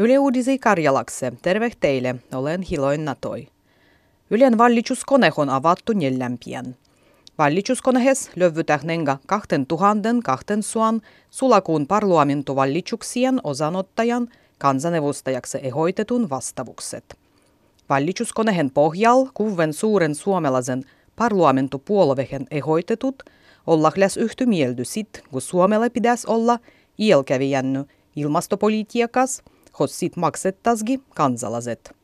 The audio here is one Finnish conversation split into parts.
Yle Uudisi Karjalakse, terve teille, olen Hiloin Natoi. Ylen vallistuskone on avattu neljämpien. Vallistuskonehes löyvytähnenga 2000 suan sulakuun parlamentovallituksien osanottajan kansanevustajaksi ehoitetun vastavukset. Vallituskonehen pohjal kuven suuren suomalaisen parlamentopuolueen ehoitetut olla läs yhty mieldy sit, kun Suomelle pitäisi olla ielkävijänny ilmastopolitiikas – hossit maksettasgi kansalaiset.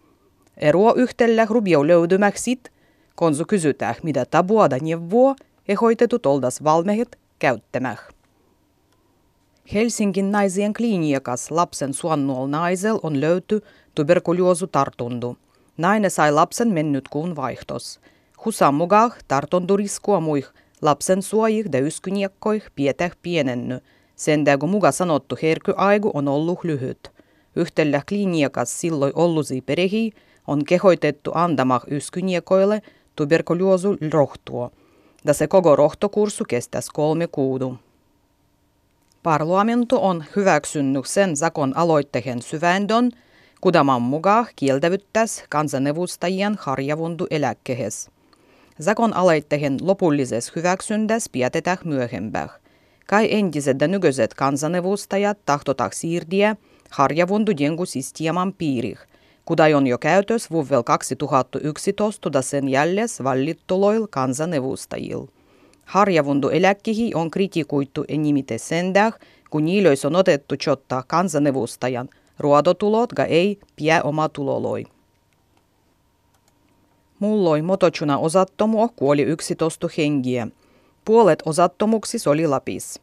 Eroa yhtellä rubio löydymäksit, konsu kysytään, mitä tabuada neuvoa ja hoitetut oldas valmehet käyttämäh. Helsingin naisien kliniakas lapsen suonnuol naisel on löyty tartundu. Nainen sai lapsen mennyt kuun vaihtos. Husan mukaan tartunturiskua muih lapsen suojih ja yskyniekkoih pietäh pienenny. Sen muka sanottu herkyaigu on ollut lyhyt. Yhtellä kliniakas silloin ollusi perehi on kehoitettu antamaan yskyniekoille tuberkuloosu rohtua. Ja se koko rohtokurssu kestäisi kolme kuudu. Parlamento on hyväksynyt sen sakon aloitteen syvändon, kudaman mukaan kieltävyttäisi kansanedustajien harjavundu eläkkehes. Zakon aloitteen lopullisessa hyväksyndässä pidetään myöhempään. Kai entiset ja nykyiset kansanedustajat tahtotaan siirtiä harjavundu systeeman piirih, kudai on jo käytös vuovel 2011 ja sen jälles vallittuloil kansanedustajil. Harjavundu eläkkihi on kritikuittu enimite sendäh, kun niilöis on otettu chottaa kansanedustajan ruodotulot ga ei pie oma tuloloi. Mulloi motochuna osattomu kuoli 11 hengiä. Puolet osattomuksissa oli Lapis.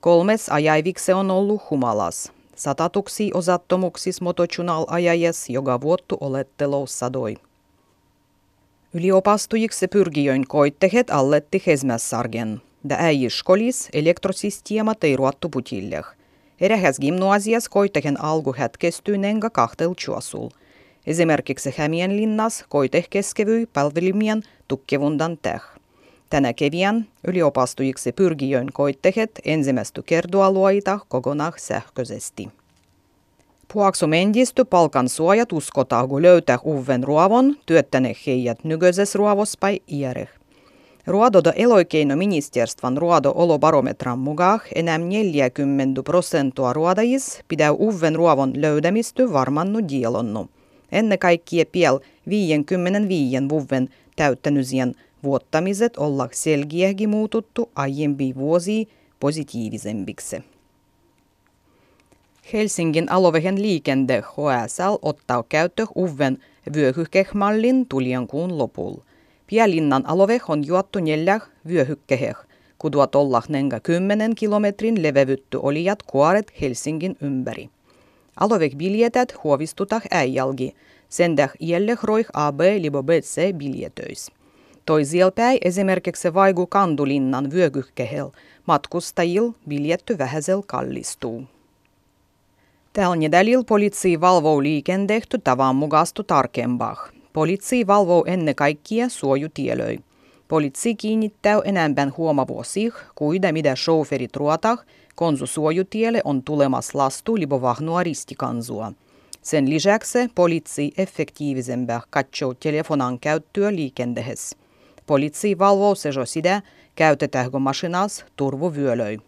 Kolmes ajaivikse on ollut humalas. Satatuksi osattomuksis motochunal ajajes joka vuottu olettelous sadoi. Yliopastujiksi pyrgijöin koittehet alletti hesmässargen. Da äi skolis elektrosysteema ei ruottu putilleh. Erähäs gymnasias koitehen algu hetkestynenga kahtel chuasul. Esimerkiksi Hämeenlinnas koiteh keskevyi palvelimien tukkevundan teh. Tänä keviän yliopastujiksi pyrgijöin koittehet ensimmäistä kertoalueita kokonaan sähköisesti. Puaksumendisty palkan suojat uskotaan, kun löytää uven ruovon, työttäne heijät nykyisessä ruovospai iäreh. Ruododa eloikeinoministerstvan ruodo olobarometran mukaan enää 40 prosenttia ruodajis pidää uven ruovon löydämisty varmannu dielonnu. Ennen kaikkea piel 55 vuoden täyttänysien vuottamiset olla selkeäkin muututtu aiempi vuosi positiivisemmiksi. Helsingin alovehen liikende HSL ottaa käyttö uven vyöhykehmallin tuliankuun lopul. Pielinnan alove on juottu neljä vyöhykkeheh, kuduat olla nenga 10 kilometrin levevytty olijat kuoret Helsingin ympäri. Alovek biljetet huovistutah äijälgi, sendäh ielle roih AB libo BC biljetöis. Toisielpäin esimerkiksi Vaigu Kandulinnan vyökykkehel matkustajil biljetty vähäsel kallistuu. Tällä nedälil poliisi valvoo liikendehty tavan mukastu tarkempaa. Poliisi valvoo ennen kaikkea suojutielöi. Poliisi kiinnittää enemmän huomavuosih, kuida mitä chauffeurit ruotah, konsu suojutielle on tulemas lastu libovahnua ristikansua. Sen lisäksi poliisi effektiivisempää katsoo telefonan käyttöä liikenteessä. Poliisi valvoo sejo sitä, käytetäänkö masinas turvuvyölöi.